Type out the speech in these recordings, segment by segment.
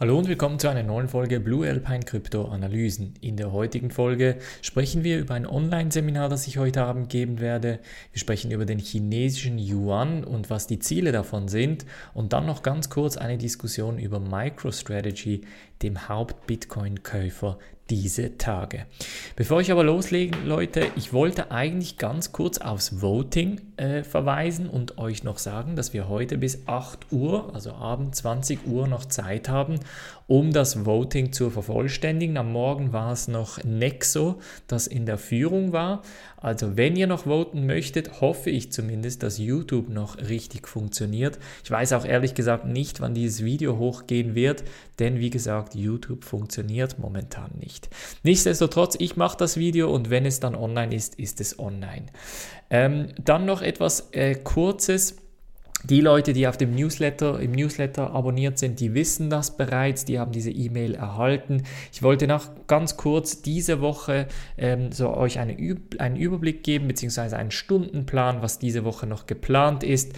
Hallo und willkommen zu einer neuen Folge Blue Alpine Krypto Analysen. In der heutigen Folge sprechen wir über ein Online-Seminar, das ich heute Abend geben werde. Wir sprechen über den chinesischen Yuan und was die Ziele davon sind und dann noch ganz kurz eine Diskussion über MicroStrategy, dem Haupt-Bitcoin-Käufer diese Tage. Bevor ich aber loslege, Leute, ich wollte eigentlich ganz kurz aufs Voting äh, verweisen und euch noch sagen, dass wir heute bis 8 Uhr, also Abend 20 Uhr noch Zeit haben, um das Voting zu vervollständigen. Am Morgen war es noch Nexo, das in der Führung war. Also wenn ihr noch voten möchtet, hoffe ich zumindest, dass YouTube noch richtig funktioniert. Ich weiß auch ehrlich gesagt nicht, wann dieses Video hochgehen wird, denn wie gesagt, YouTube funktioniert momentan nicht. Nichtsdestotrotz, ich mache das Video und wenn es dann online ist, ist es online. Ähm, dann noch etwas äh, Kurzes. Die Leute, die auf dem Newsletter, im Newsletter abonniert sind, die wissen das bereits, die haben diese E-Mail erhalten. Ich wollte noch ganz kurz diese Woche ähm, so euch eine, einen Überblick geben, beziehungsweise einen Stundenplan, was diese Woche noch geplant ist.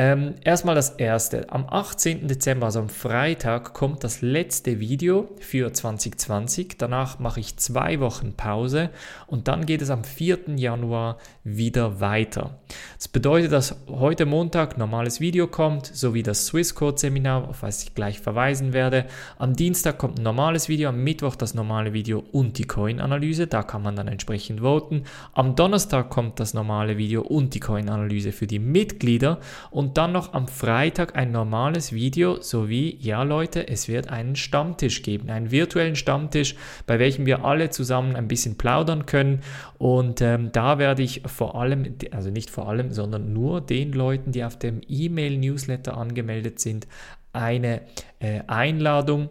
Ähm, erstmal das erste. Am 18. Dezember, also am Freitag, kommt das letzte Video für 2020. Danach mache ich zwei Wochen Pause und dann geht es am 4. Januar wieder weiter. Das bedeutet, dass heute Montag normales Video kommt, sowie das Swissquote-Seminar, auf das ich gleich verweisen werde. Am Dienstag kommt ein normales Video, am Mittwoch das normale Video und die Coin-Analyse. Da kann man dann entsprechend voten. Am Donnerstag kommt das normale Video und die Coin-Analyse für die Mitglieder und und dann noch am Freitag ein normales Video sowie, ja Leute, es wird einen Stammtisch geben, einen virtuellen Stammtisch, bei welchem wir alle zusammen ein bisschen plaudern können. Und ähm, da werde ich vor allem, also nicht vor allem, sondern nur den Leuten, die auf dem E-Mail-Newsletter angemeldet sind, eine äh, Einladung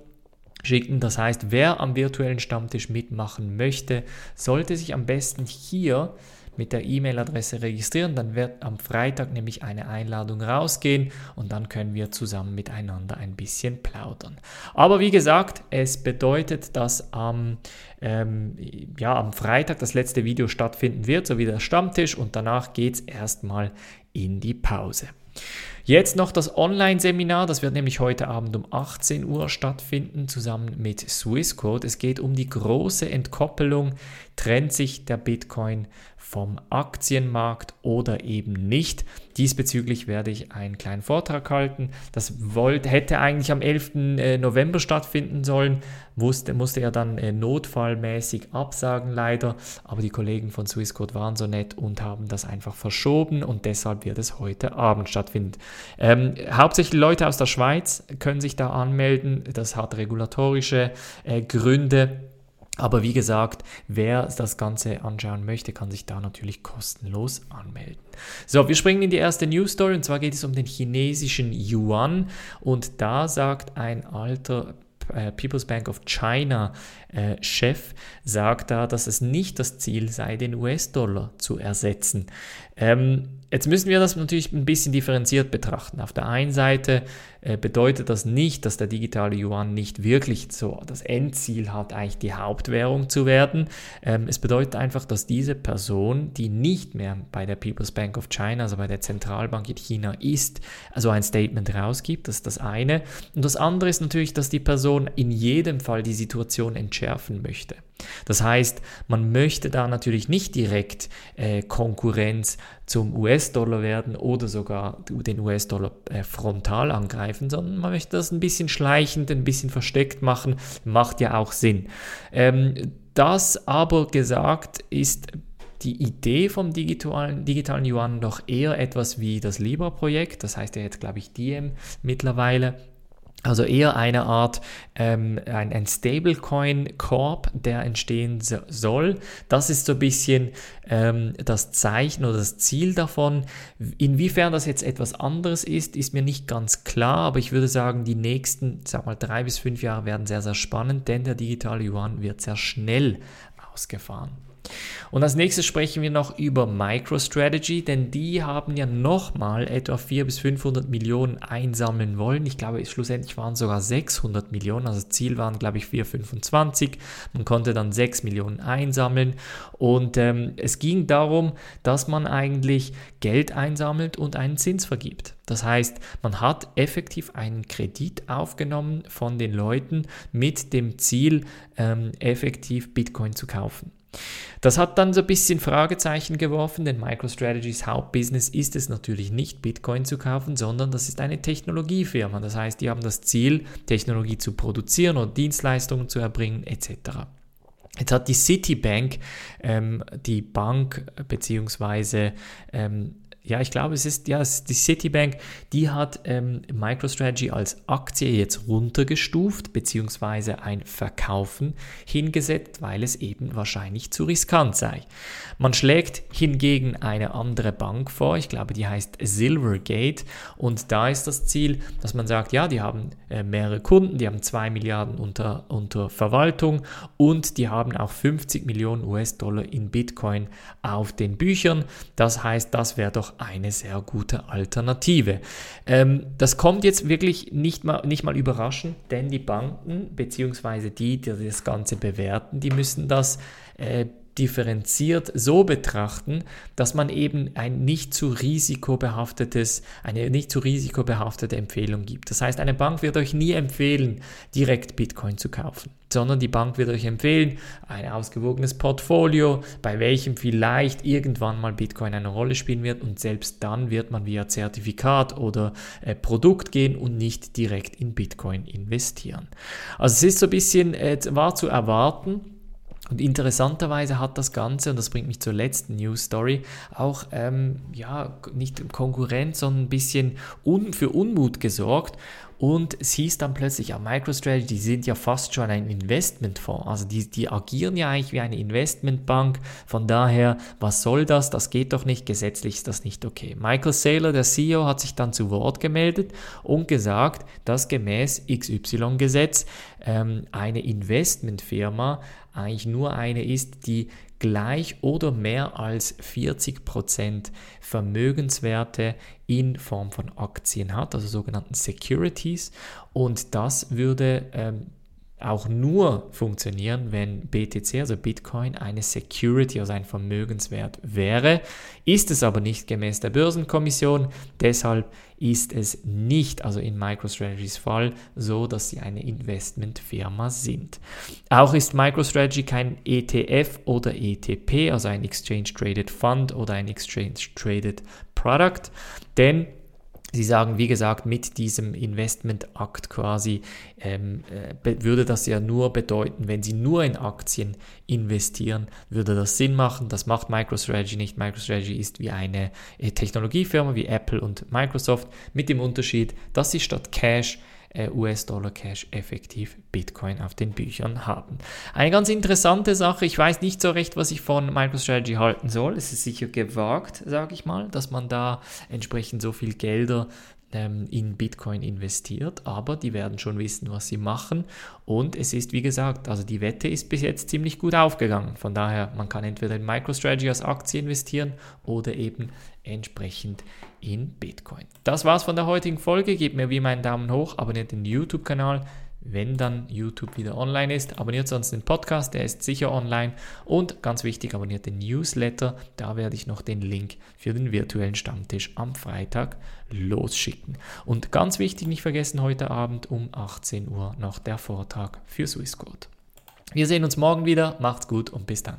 schicken. Das heißt, wer am virtuellen Stammtisch mitmachen möchte, sollte sich am besten hier mit der E-Mail-Adresse registrieren, dann wird am Freitag nämlich eine Einladung rausgehen und dann können wir zusammen miteinander ein bisschen plaudern. Aber wie gesagt, es bedeutet, dass am, ähm, ja, am Freitag das letzte Video stattfinden wird, sowie der Stammtisch und danach geht es erstmal in die Pause. Jetzt noch das Online-Seminar, das wird nämlich heute Abend um 18 Uhr stattfinden, zusammen mit Swissquote. Es geht um die große Entkoppelung, trennt sich der Bitcoin vom Aktienmarkt oder eben nicht. Diesbezüglich werde ich einen kleinen Vortrag halten. Das wollte, hätte eigentlich am 11. Äh, November stattfinden sollen, musste, musste er dann äh, notfallmäßig absagen leider, aber die Kollegen von Swissquote waren so nett und haben das einfach verschoben und deshalb wird es heute Abend stattfinden. Ähm, hauptsächlich Leute aus der Schweiz können sich da anmelden, das hat regulatorische äh, Gründe. Aber wie gesagt, wer das Ganze anschauen möchte, kann sich da natürlich kostenlos anmelden. So, wir springen in die erste News Story und zwar geht es um den chinesischen Yuan und da sagt ein alter People's Bank of China äh, Chef sagt da, dass es nicht das Ziel sei, den US-Dollar zu ersetzen. Ähm, Jetzt müssen wir das natürlich ein bisschen differenziert betrachten. Auf der einen Seite äh, bedeutet das nicht, dass der digitale Yuan nicht wirklich so das Endziel hat, eigentlich die Hauptwährung zu werden. Ähm, es bedeutet einfach, dass diese Person, die nicht mehr bei der People's Bank of China, also bei der Zentralbank in China ist, also ein Statement rausgibt. Das ist das eine. Und das andere ist natürlich, dass die Person in jedem Fall die Situation entschärfen möchte. Das heißt, man möchte da natürlich nicht direkt äh, Konkurrenz zum US-Dollar werden oder sogar den US-Dollar äh, frontal angreifen, sondern man möchte das ein bisschen schleichend, ein bisschen versteckt machen, macht ja auch Sinn. Ähm, das aber gesagt ist die Idee vom digitalen, digitalen Yuan doch eher etwas wie das Libra-Projekt, das heißt ja jetzt, glaube ich, Diem mittlerweile, also eher eine Art, ähm, ein, ein Stablecoin-Korb, der entstehen so, soll. Das ist so ein bisschen ähm, das Zeichen oder das Ziel davon. Inwiefern das jetzt etwas anderes ist, ist mir nicht ganz klar, aber ich würde sagen, die nächsten, sag mal, drei bis fünf Jahre werden sehr, sehr spannend, denn der digitale Yuan wird sehr schnell ausgefahren. Und als nächstes sprechen wir noch über MicroStrategy, denn die haben ja nochmal etwa 400 bis 500 Millionen einsammeln wollen. Ich glaube, schlussendlich waren es sogar 600 Millionen, also Ziel waren, glaube ich, 425. Man konnte dann 6 Millionen einsammeln und ähm, es ging darum, dass man eigentlich Geld einsammelt und einen Zins vergibt. Das heißt, man hat effektiv einen Kredit aufgenommen von den Leuten mit dem Ziel, ähm, effektiv Bitcoin zu kaufen. Das hat dann so ein bisschen Fragezeichen geworfen, denn MicroStrategy's Hauptbusiness ist es natürlich nicht, Bitcoin zu kaufen, sondern das ist eine Technologiefirma. Das heißt, die haben das Ziel, Technologie zu produzieren oder Dienstleistungen zu erbringen etc. Jetzt hat die Citibank, ähm, die Bank beziehungsweise ähm, ja, ich glaube, es ist ja, es ist die Citibank, die hat ähm, MicroStrategy als Aktie jetzt runtergestuft, beziehungsweise ein Verkaufen hingesetzt, weil es eben wahrscheinlich zu riskant sei. Man schlägt hingegen eine andere Bank vor, ich glaube, die heißt Silvergate, und da ist das Ziel, dass man sagt, ja, die haben äh, mehrere Kunden, die haben 2 Milliarden unter, unter Verwaltung und die haben auch 50 Millionen US-Dollar in Bitcoin auf den Büchern. Das heißt, das wäre doch eine sehr gute Alternative. Ähm, das kommt jetzt wirklich nicht mal, nicht mal überraschend, denn die Banken bzw. die, die das Ganze bewerten, die müssen das äh, differenziert so betrachten, dass man eben ein nicht zu risikobehaftetes, eine nicht zu risikobehaftete Empfehlung gibt. Das heißt, eine Bank wird euch nie empfehlen, direkt Bitcoin zu kaufen, sondern die Bank wird euch empfehlen, ein ausgewogenes Portfolio, bei welchem vielleicht irgendwann mal Bitcoin eine Rolle spielen wird und selbst dann wird man via Zertifikat oder äh, Produkt gehen und nicht direkt in Bitcoin investieren. Also es ist so ein bisschen, äh, war zu erwarten, und interessanterweise hat das Ganze, und das bringt mich zur letzten News Story, auch ähm, ja, nicht Konkurrenz, sondern ein bisschen un für Unmut gesorgt. Und es hieß dann plötzlich, ja, MicroStrategy, die sind ja fast schon ein Investmentfonds. Also die, die agieren ja eigentlich wie eine Investmentbank. Von daher, was soll das? Das geht doch nicht. Gesetzlich ist das nicht okay. Michael Saylor, der CEO, hat sich dann zu Wort gemeldet und gesagt, dass gemäß XY-Gesetz ähm, eine Investmentfirma eigentlich nur eine ist, die gleich oder mehr als 40% Vermögenswerte in Form von Aktien hat, also sogenannten Securities. Und das würde ähm, auch nur funktionieren, wenn BTC, also Bitcoin, eine Security, also ein Vermögenswert wäre. Ist es aber nicht gemäß der Börsenkommission. Deshalb ist es nicht, also in MicroStrategies Fall, so, dass sie eine Investmentfirma sind. Auch ist MicroStrategy kein ETF oder ETP, also ein Exchange Traded Fund oder ein Exchange Traded Product, denn Sie sagen, wie gesagt, mit diesem Investment-Akt quasi ähm, äh, würde das ja nur bedeuten, wenn Sie nur in Aktien investieren, würde das Sinn machen. Das macht MicroStrategy nicht. MicroStrategy ist wie eine äh, Technologiefirma wie Apple und Microsoft mit dem Unterschied, dass Sie statt Cash US-Dollar Cash effektiv Bitcoin auf den Büchern haben. Eine ganz interessante Sache, ich weiß nicht so recht, was ich von MicroStrategy halten soll. Es ist sicher gewagt, sage ich mal, dass man da entsprechend so viel Gelder in Bitcoin investiert, aber die werden schon wissen, was sie machen. Und es ist, wie gesagt, also die Wette ist bis jetzt ziemlich gut aufgegangen. Von daher, man kann entweder in MicroStrategy als Aktie investieren oder eben entsprechend in Bitcoin. Das war's von der heutigen Folge. Gebt mir wie immer einen Daumen hoch, abonniert den YouTube-Kanal wenn dann YouTube wieder online ist. Abonniert sonst den Podcast, der ist sicher online. Und ganz wichtig, abonniert den Newsletter. Da werde ich noch den Link für den virtuellen Stammtisch am Freitag losschicken. Und ganz wichtig, nicht vergessen, heute Abend um 18 Uhr noch der Vortrag für Swissquote. Wir sehen uns morgen wieder. Macht's gut und bis dann.